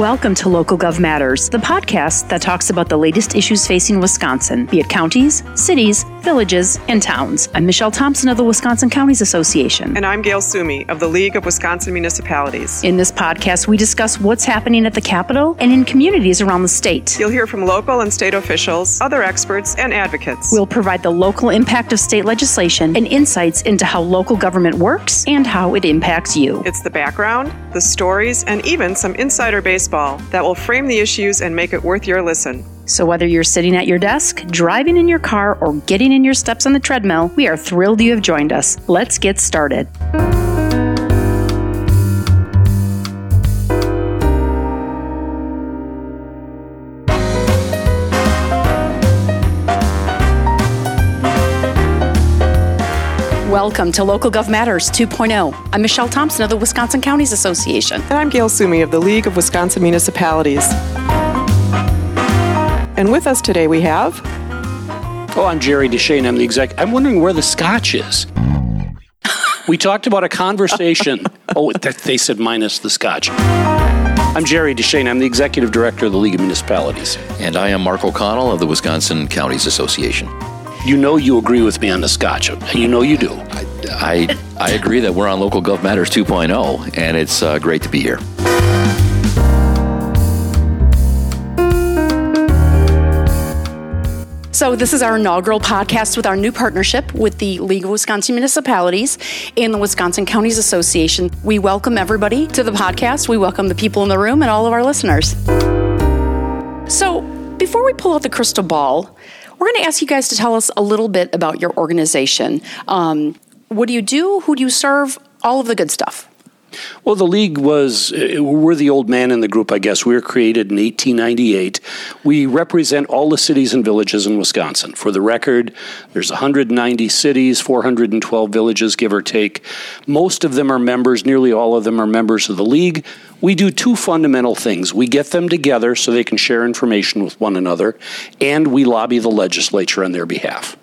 Welcome to Local Gov Matters, the podcast that talks about the latest issues facing Wisconsin, be it counties, cities, villages, and towns. I'm Michelle Thompson of the Wisconsin Counties Association. And I'm Gail Sumi of the League of Wisconsin Municipalities. In this podcast, we discuss what's happening at the Capitol and in communities around the state. You'll hear from local and state officials, other experts, and advocates. We'll provide the local impact of state legislation and insights into how local government works and how it impacts you. It's the background, the stories, and even some insider baseball that will frame the issues and make it worth your listen. So, whether you're sitting at your desk, driving in your car, or getting in your steps on the treadmill, we are thrilled you have joined us. Let's get started. Welcome to Local Gov Matters 2.0. I'm Michelle Thompson of the Wisconsin Counties Association. And I'm Gail Sumi of the League of Wisconsin Municipalities. And with us today we have. Oh, I'm Jerry Deschane. I'm the exec. I'm wondering where the scotch is. we talked about a conversation. oh, they said minus the scotch. I'm Jerry Deschane. I'm the executive director of the League of Municipalities. And I am Mark O'Connell of the Wisconsin Counties Association. You know you agree with me on the scotch. You know you do. I, I, agree that we're on Local Gov Matters 2.0, and it's uh, great to be here. So, this is our inaugural podcast with our new partnership with the League of Wisconsin Municipalities and the Wisconsin Counties Association. We welcome everybody to the podcast. We welcome the people in the room and all of our listeners. So, before we pull out the crystal ball, we're going to ask you guys to tell us a little bit about your organization. Um, what do you do? Who do you serve? All of the good stuff. Well, the league was, uh, we're the old man in the group, I guess. We were created in 1898. We represent all the cities and villages in Wisconsin. For the record, there's 190 cities, 412 villages, give or take. Most of them are members, nearly all of them are members of the league. We do two fundamental things. We get them together so they can share information with one another, and we lobby the legislature on their behalf.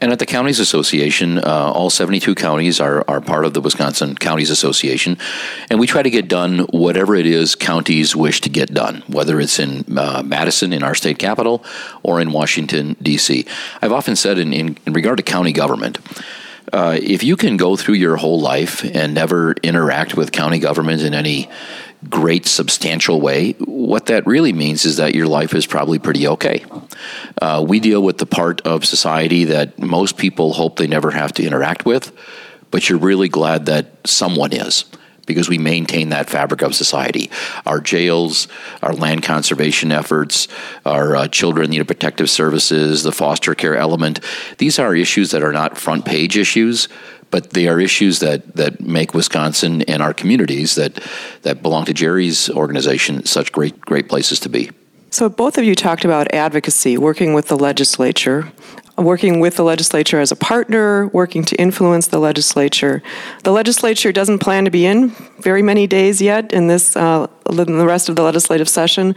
And at the Counties Association, uh, all 72 counties are, are part of the Wisconsin Counties Association. And we try to get done whatever it is counties wish to get done, whether it's in uh, Madison, in our state capital, or in Washington, D.C. I've often said, in, in, in regard to county government, uh, if you can go through your whole life and never interact with county government in any great substantial way, what that really means is that your life is probably pretty okay. Uh, we deal with the part of society that most people hope they never have to interact with, but you're really glad that someone is because we maintain that fabric of society. Our jails, our land conservation efforts, our uh, children need protective services, the foster care element. These are issues that are not front page issues, but they are issues that, that make Wisconsin and our communities that, that belong to Jerry's organization such great, great places to be. So, both of you talked about advocacy, working with the legislature, working with the legislature as a partner, working to influence the legislature. The legislature doesn't plan to be in very many days yet in this, uh, in the rest of the legislative session.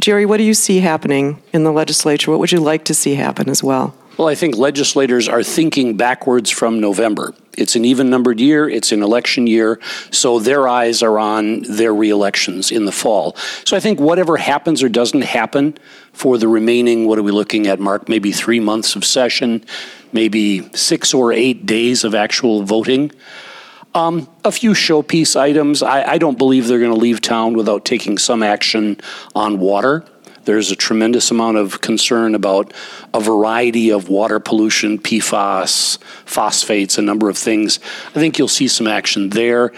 Jerry, what do you see happening in the legislature? What would you like to see happen as well? Well, I think legislators are thinking backwards from November. It's an even numbered year, it's an election year, so their eyes are on their reelections in the fall. So I think whatever happens or doesn't happen for the remaining, what are we looking at, Mark? Maybe three months of session, maybe six or eight days of actual voting. Um, a few showpiece items. I, I don't believe they're going to leave town without taking some action on water. There's a tremendous amount of concern about a variety of water pollution, PFAS, phosphates, a number of things. I think you'll see some action there.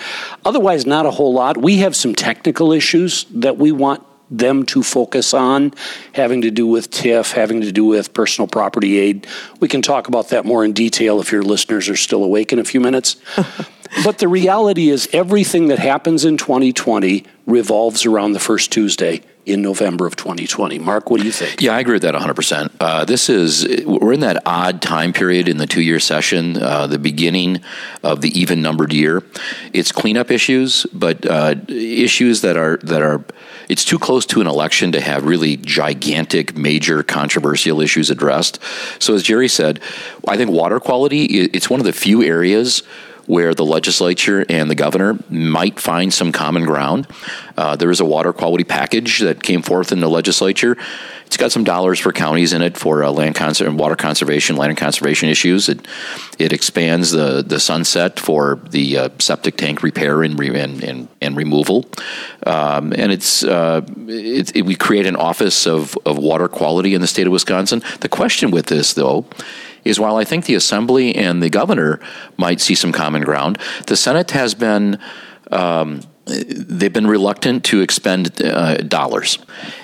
Otherwise, not a whole lot. We have some technical issues that we want them to focus on, having to do with TIF, having to do with personal property aid. We can talk about that more in detail if your listeners are still awake in a few minutes. but the reality is, everything that happens in 2020 revolves around the first Tuesday in November of 2020. Mark, what do you think? Yeah, I agree with that 100%. Uh, this is, we're in that odd time period in the two year session, uh, the beginning of the even numbered year. It's cleanup issues, but uh, issues that are, that are, it's too close to an election to have really gigantic, major controversial issues addressed. So, as Jerry said, I think water quality, it's one of the few areas where the legislature and the governor might find some common ground. Uh, there is a water quality package that came forth in the legislature. It's got some dollars for counties in it for uh, land conser- water conservation, land and conservation issues. It it expands the, the sunset for the uh, septic tank repair and re- and, and, and, removal, um, and it's uh, it, it, we create an office of of water quality in the state of Wisconsin. The question with this though is while I think the Assembly and the governor might see some common ground, the Senate has been. Um, they've been reluctant to expend uh, dollars,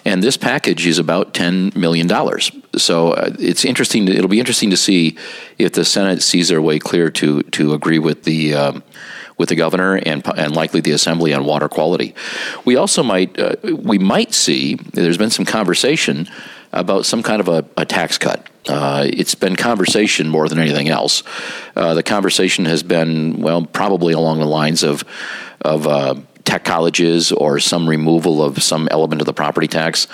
and this package is about ten million dollars. So uh, it's interesting. It'll be interesting to see if the Senate sees their way clear to to agree with the. Um, with the governor and and likely the assembly on water quality, we also might uh, we might see. There's been some conversation about some kind of a, a tax cut. Uh, it's been conversation more than anything else. Uh, the conversation has been, well, probably along the lines of of uh, tech colleges or some removal of some element of the property tax.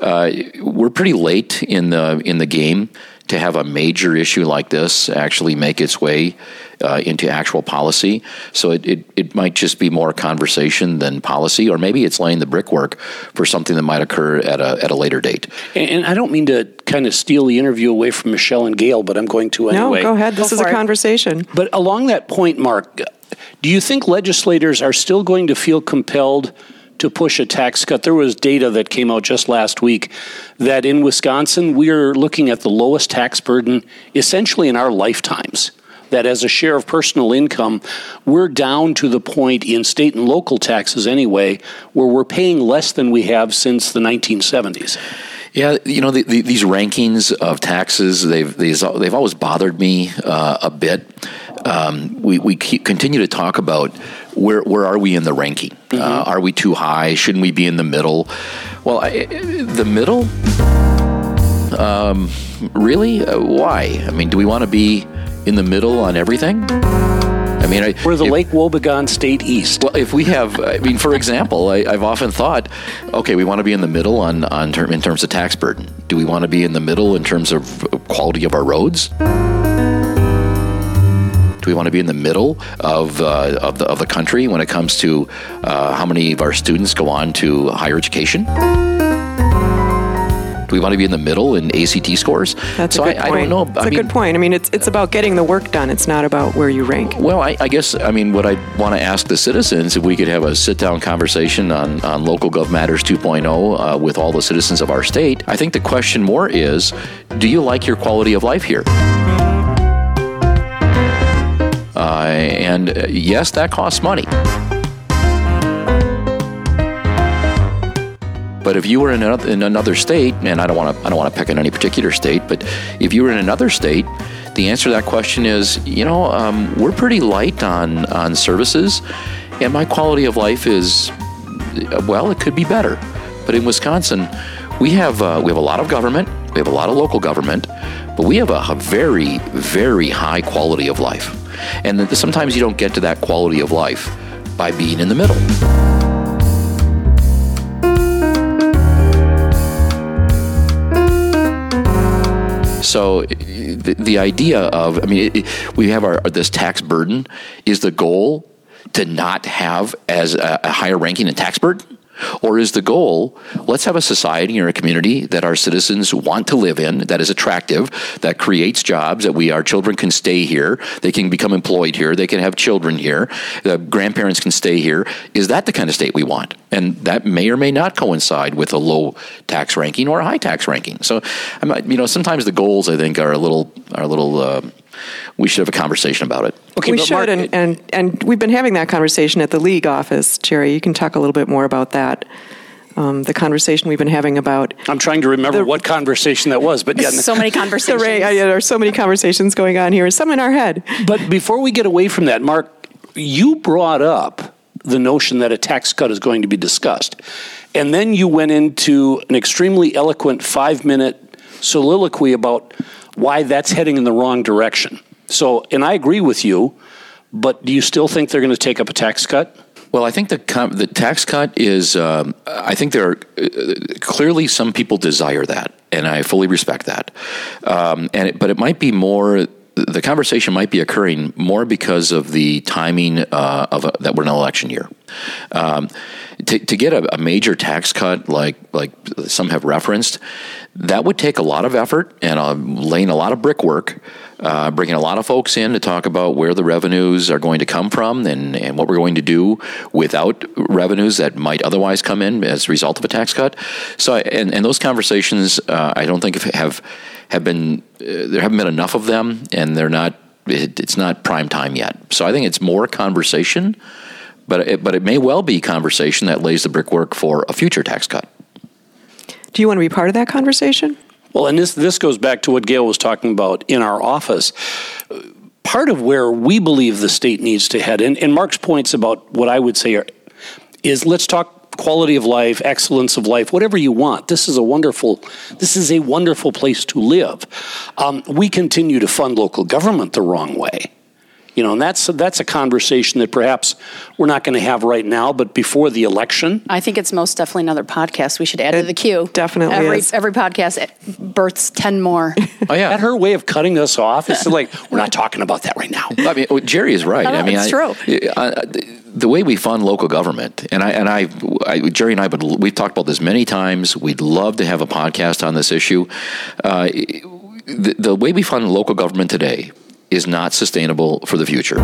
Uh, we're pretty late in the in the game to have a major issue like this actually make its way uh, into actual policy. So it, it, it, might just be more conversation than policy, or maybe it's laying the brickwork for something that might occur at a, at a later date. And, and I don't mean to kind of steal the interview away from Michelle and Gail, but I'm going to anyway. No, go ahead. This go is a it. conversation. But along that point, Mark, do you think legislators are still going to feel compelled to push a tax cut. There was data that came out just last week that in Wisconsin, we are looking at the lowest tax burden essentially in our lifetimes. That as a share of personal income, we're down to the point in state and local taxes anyway, where we're paying less than we have since the 1970s. Yeah, you know the, the, these rankings of taxes they've these, they've always bothered me uh, a bit. Um, we we continue to talk about where where are we in the ranking? Mm-hmm. Uh, are we too high? Shouldn't we be in the middle? Well, I, the middle. Um, really? Uh, why? I mean, do we want to be in the middle on everything? I mean, I, we're the if, Lake Wobegon State East. Well, if we have, I mean, for example, I, have often thought, okay, we want to be in the middle on on term, in terms of tax burden. Do we want to be in the middle in terms of quality of our roads? Do we want to be in the middle of, uh, of, the, of the country when it comes to uh, how many of our students go on to higher education? Do we want to be in the middle in ACT scores? That's so a good I, point. I don't know. That's I a mean, good point. I mean, it's it's about getting the work done. It's not about where you rank. Well, I, I guess I mean what I want to ask the citizens if we could have a sit down conversation on on local gov matters 2.0 uh, with all the citizens of our state. I think the question more is, do you like your quality of life here? Uh, and uh, yes, that costs money. But if you were in another, in another state, and I don't want to I don't want to pick on any particular state, but if you were in another state, the answer to that question is, you know, um, we're pretty light on on services, and my quality of life is, well, it could be better. But in Wisconsin, we have uh, we have a lot of government, we have a lot of local government, but we have a, a very very high quality of life, and sometimes you don't get to that quality of life by being in the middle. So the, the idea of, I mean, it, we have our this tax burden. Is the goal to not have as a, a higher ranking in tax burden? Or is the goal, let's have a society or a community that our citizens want to live in, that is attractive, that creates jobs, that we, our children can stay here, they can become employed here, they can have children here, the grandparents can stay here. Is that the kind of state we want? And that may or may not coincide with a low tax ranking or a high tax ranking. So, you know, sometimes the goals, I think, are a little, are a little, uh, we should have a conversation about it. Okay, we should, Mark, and, and and we've been having that conversation at the league office. Jerry, you can talk a little bit more about that. Um, the conversation we've been having about. I'm trying to remember the, what conversation that was, but yeah, so many conversations. Ray, yeah, there are so many conversations going on here, some in our head. But before we get away from that, Mark, you brought up the notion that a tax cut is going to be discussed, and then you went into an extremely eloquent five minute soliloquy about why that's heading in the wrong direction. So, and I agree with you, but do you still think they're going to take up a tax cut? Well, I think the the tax cut is. Um, I think there are uh, clearly some people desire that, and I fully respect that. Um, and it, but it might be more the conversation might be occurring more because of the timing uh, of a, that we're in an election year. Um, to, to, get a, a, major tax cut, like like some have referenced, that would take a lot of effort and uh, laying a lot of brickwork, uh, bringing a lot of folks in to talk about where the revenues are going to come from and, and what we're going to do without revenues that might otherwise come in as a result of a tax cut. So, and, and those conversations, uh, I don't think have have been uh, there haven't been enough of them, and they're not. It, it's not prime time yet. So I think it's more conversation, but it, but it may well be conversation that lays the brickwork for a future tax cut. Do you want to be part of that conversation? Well, and this this goes back to what Gail was talking about in our office. Part of where we believe the state needs to head, and, and Mark's points about what I would say are, is let's talk quality of life, excellence of life, whatever you want. This is a wonderful, this is a wonderful place to live. Um, we continue to fund local government the wrong way. You know, and that's that's a conversation that perhaps we're not going to have right now, but before the election. I think it's most definitely another podcast we should add it to the queue. Definitely, every is. every podcast births ten more. oh yeah, that her way of cutting us off is like we're not talking about that right now. I mean, Jerry is right. No, I mean, it's I, true. I, the way we fund local government, and I and I, I, Jerry and I, but we've talked about this many times. We'd love to have a podcast on this issue. Uh, the, the way we fund local government today is not sustainable for the future.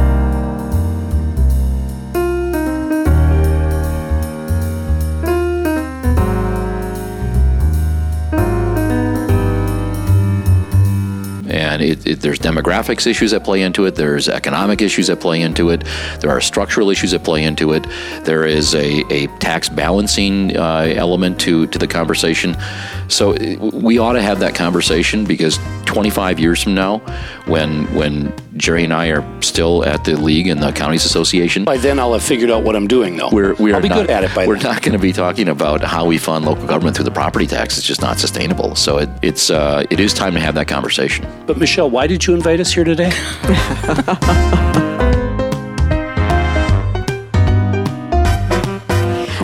And it, it, there's demographics issues that play into it. There's economic issues that play into it. There are structural issues that play into it. There is a, a tax balancing uh, element to, to the conversation. So we ought to have that conversation because 25 years from now, when when Jerry and I are still at the league and the counties association, by then I'll have figured out what I'm doing. Though we're we I'll be not, good at it. By we're then. not going to be talking about how we fund local government through the property tax. It's just not sustainable. So it, it's uh, it is time to have that conversation. But Michelle, why did you invite us here today?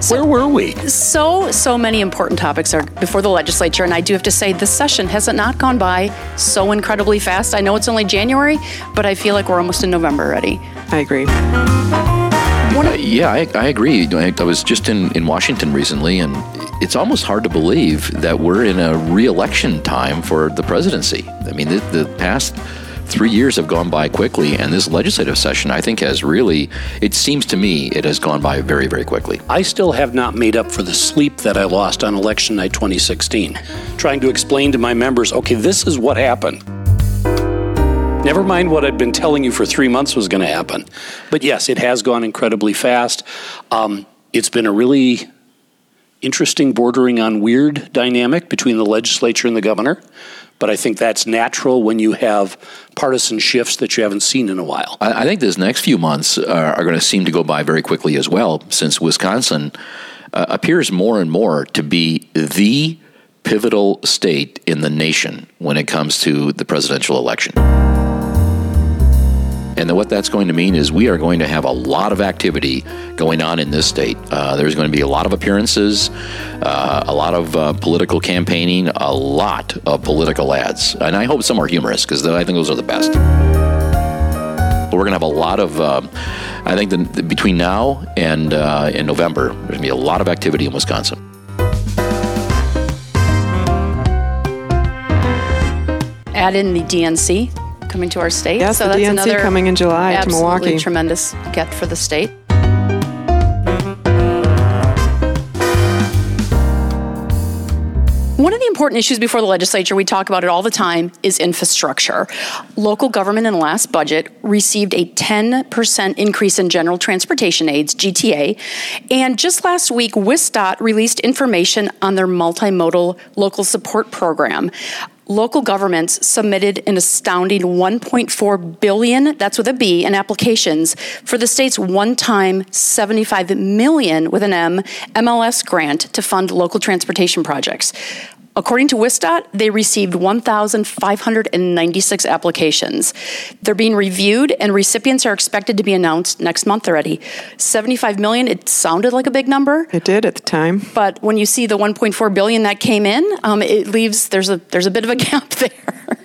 Where were we? So, so many important topics are before the legislature, and I do have to say, this session has it not gone by so incredibly fast. I know it's only January, but I feel like we're almost in November already. I agree. Uh, yeah, I, I agree. I, I was just in, in Washington recently, and it's almost hard to believe that we're in a re-election time for the presidency. I mean, the, the past three years have gone by quickly, and this legislative session, I think, has really, it seems to me, it has gone by very, very quickly. I still have not made up for the sleep that I lost on election night 2016, trying to explain to my members okay, this is what happened. Never mind what I'd been telling you for three months was going to happen. But yes, it has gone incredibly fast. Um, it's been a really interesting, bordering on weird dynamic between the legislature and the governor but I think that's natural when you have partisan shifts that you haven't seen in a while. I, I think this next few months are, are, going to seem to go by very quickly as well, since Wisconsin uh, appears more and more to be the pivotal state in the nation when it comes to the presidential election. And what that's going to mean is we are going to have a lot of activity going on in this state. Uh, there's going to be a lot of appearances, uh, a lot of uh, political campaigning, a lot of political ads. And I hope some are humorous because I think those are the best. But we're going to have a lot of, uh, I think, the, the, between now and uh, in November, there's going to be a lot of activity in Wisconsin. Add in the DNC coming to our state. Yes, so the that's DNC another coming in July to Milwaukee. Tremendous get for the state. One of the important issues before the legislature, we talk about it all the time, is infrastructure. Local government in the last budget received a 10% increase in general transportation aids, GTA. And just last week, WISDOT released information on their multimodal local support program local governments submitted an astounding 1.4 billion that's with a b in applications for the state's one-time 75 million with an m mls grant to fund local transportation projects According to WISDOT, they received 1,596 applications. They're being reviewed, and recipients are expected to be announced next month already. 75 million, it sounded like a big number. It did at the time. But when you see the 1.4 billion that came in, um, it leaves there's a there's a bit of a gap there.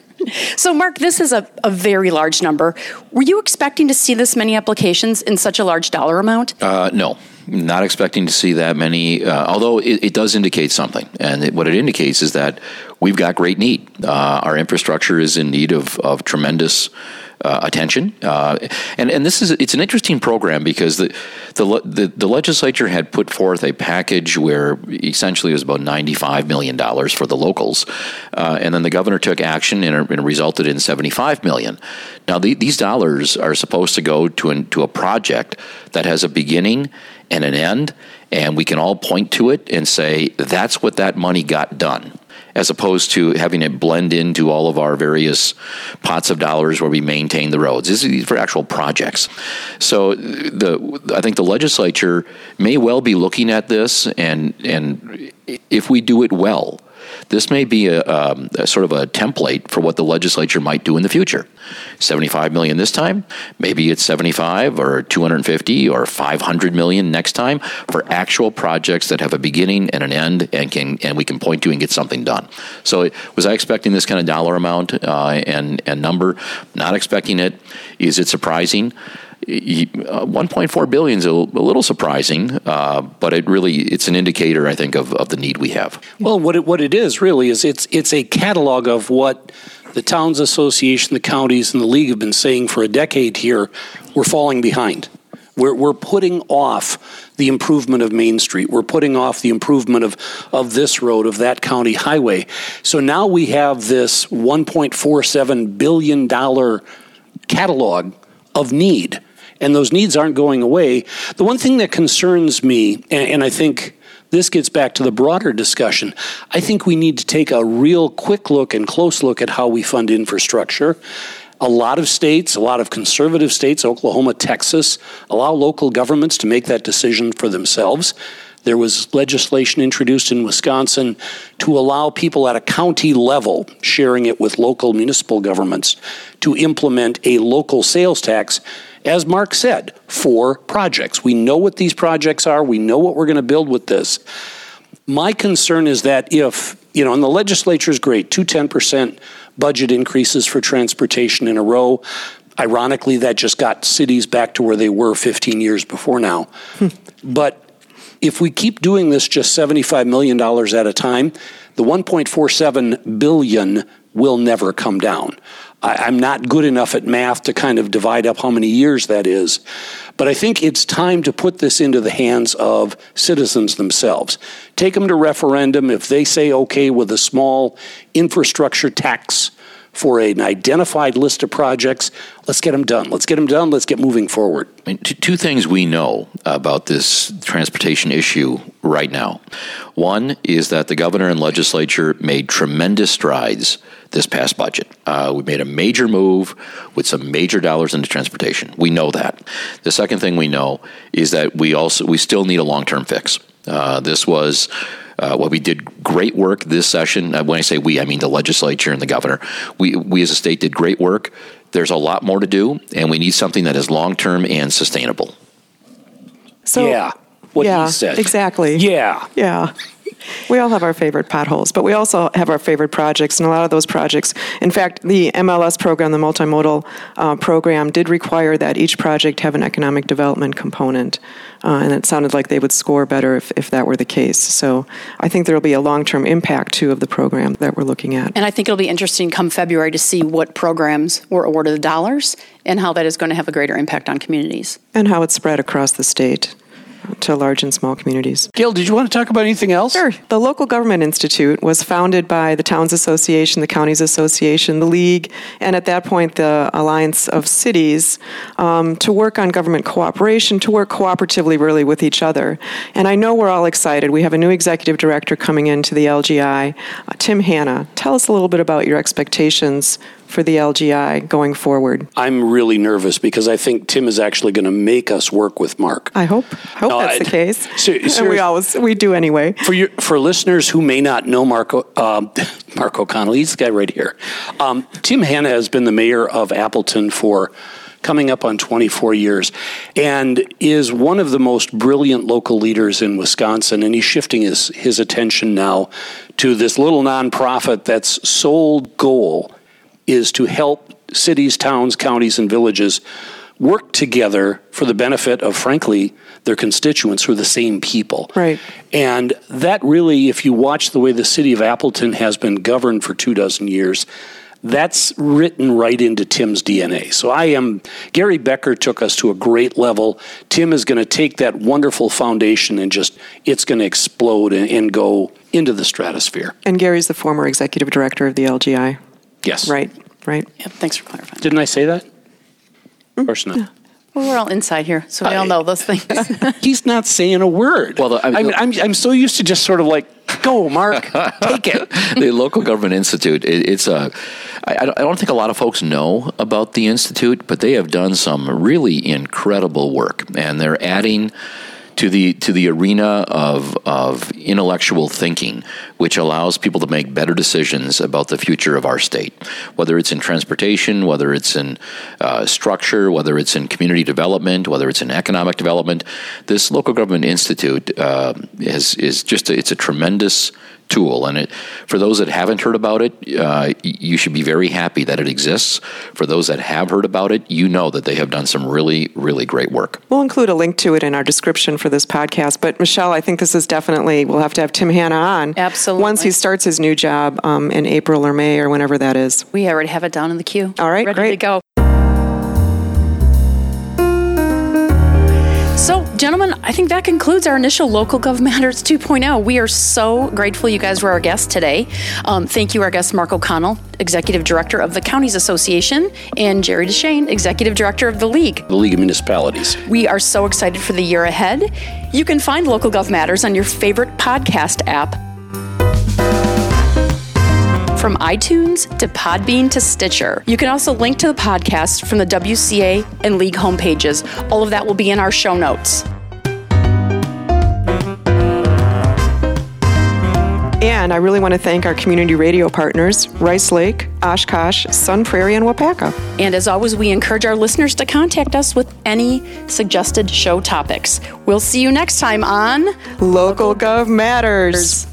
So, Mark, this is a, a very large number. Were you expecting to see this many applications in such a large dollar amount? Uh, no, not expecting to see that many, uh, although it, it, does indicate something. And it, what it indicates is that we've got great need. Uh, our infrastructure is in need of, of tremendous uh, attention. Uh, and and this is it's an interesting program because the, the, the the legislature had put forth a package where essentially it was about ninety five million dollars for the locals, uh, and then the governor took action and it resulted in seventy five million. Now the, these dollars are supposed to go to an, to a project that has a beginning and an end, and we can all point to it and say that's what that money got done as opposed to having it blend into all of our various pots of dollars where we maintain the roads. This is for actual projects. So the I think the legislature may well be looking at this, and and if we do it well, this may be a, um, a, sort of a template for what the legislature might do in the future. 75 million this time, maybe it's 75 or 250 or 500 million next time for actual projects that have a beginning and an end and can and we can point to and get something done. So was I expecting this kind of dollar amount uh, and and number? Not expecting it. Is it surprising? Uh, 1.4 billion is a, little surprising, uh, but it really it's an indicator, I think, of, of the need we have. Well, what it, what it is really is it's it's a catalog of what the towns association, the counties, and the league have been saying for a decade. Here, we're falling behind. We're, we're putting off the improvement of Main Street. We're putting off the improvement of, of this road, of that county highway. So now we have this $1.47 billion catalog of need and those needs aren't going away. The one thing that concerns me, and, and I think this gets back to the broader discussion. I think we need to take a real quick look and close look at how we fund infrastructure. A lot of states, a lot of conservative states, Oklahoma, Texas, allow local governments to make that decision for themselves. There was legislation introduced in Wisconsin to allow people at a county level, sharing it with local municipal governments, to implement a local sales tax as Mark said, for projects. We know what these projects are, we know what we're going to build with this. My concern is that if, you know, and the legislature is great, two 10% budget increases for transportation in a row. Ironically, that just got cities back to where they were 15 years before now. Hmm. But if we keep doing this just $75 million at a time, the 1.47 billion will never come down. I, am not good enough at math to kind of divide up how many years that is. But I think it's time to put this into the hands of citizens themselves. Take them to referendum. If they say okay with a small infrastructure tax for an identified list of projects, let's get them done. Let's get them done. Let's get moving forward. I mean, two things we know about this transportation issue right now. One is that the governor and legislature made tremendous strides this past budget. Uh, we made a major move with some major dollars into transportation. We know that. The second thing we know is that we also we still need a long term fix. Uh, this was. Uh, well, we did great work this session. Uh, when I say we, I mean the legislature and the governor. We, we as a state did great work. There's a lot more to do, and we need something that is long term and sustainable. So, yeah, what yeah, he said. Exactly. Yeah. Yeah we all have our favorite potholes, but we also have our favorite projects, and a lot of those projects, in fact, the MLS program, the multimodal uh, program, did require that each project have an economic development component, uh, and it sounded like they would score better if, if that were the case. So I think there will be a long term impact, too, of the program that we're looking at. And I think it'll be interesting come February to see what programs were awarded the dollars and how that is going to have a greater impact on communities. And how it's spread across the state to large and small communities. Gail, did you want to talk about anything else? Sure. The Local Government Institute was founded by the Towns Association, the Counties Association, the League, and at that point the Alliance of Cities um, to work on government cooperation, to work cooperatively really with each other. And I know we're all excited. We have a new executive director coming into the LGI, uh, Tim Hanna. Tell us a little bit about your expectations for the LGI going forward? I'm really nervous because I think Tim is actually going to make us work with Mark. I hope. I hope no, that's I, the case. Ser- and we always we do anyway. For your, for listeners who may not know Marco um, Mark O'Connell, he's the guy right here. Um, Tim Hanna has been the mayor of Appleton for coming up on 24 years and is one of the most brilliant local leaders in Wisconsin. And he's shifting his, his attention now to this little nonprofit that's sole goal is to help cities, towns, counties, and villages work together for the benefit of, frankly, their constituents who are the same people. Right. And that really, if you watch the way the city of Appleton has been governed for two dozen years, that's written right into Tim's DNA. So I am, Gary Becker took us to a great level. Tim is going to take that wonderful foundation and just, it's going to explode and, and go into the stratosphere. And Gary's the former executive director of the LGI. Yes. Right, right. Yep, thanks for clarifying. Didn't I say that? Mm-hmm. Of course not. Well, we're all inside here, so we all know those things. He's not saying a word. Well, the- I I mean, mean, I'm, I'm so used to just sort of like, go, Mark, take it. the local government institute it, it's a I, I don't- I don't think a lot of folks know about the institute but they have done some really incredible work and they're adding to the to the arena of of intellectual thinking which allows people to make better decisions about the future of our state. Whether it's in transportation whether it's in uh, structure whether it's in community development whether it's in economic development this local government institute uh, is is just a, it's a tremendous tool. And it, for those that haven't heard about it, uh, you should be very happy that it exists. For those that have heard about it, you know that they have done some really, really great work. We'll include a link to it in our description for this podcast. But Michelle, I think this is definitely, we'll have to have Tim Hanna on. Absolutely. Once he starts his new job um, in April or May or whenever that is. we already have it down in the queue. All right, ready great. to go. So, gentlemen, I think that concludes our initial Local Gov Matters 2.0. We are so grateful you guys were our guests today. Um, thank you, our guest Mark O'Connell, Executive Director of the Counties Association, and Jerry Deschane, Executive Director of the League. The League of Municipalities. We are so excited for the year ahead. You can find Local Gov Matters on your favorite podcast app. From iTunes to Podbean to Stitcher. You can also link to the podcast from the WCA and League homepages. All of that will be in our show notes. And I really want to thank our community radio partners, Rice Lake, Oshkosh, Sun Prairie, and Waupaca. And as always, we encourage our listeners to contact us with any suggested show topics. We'll see you next time on Local Gov Matters.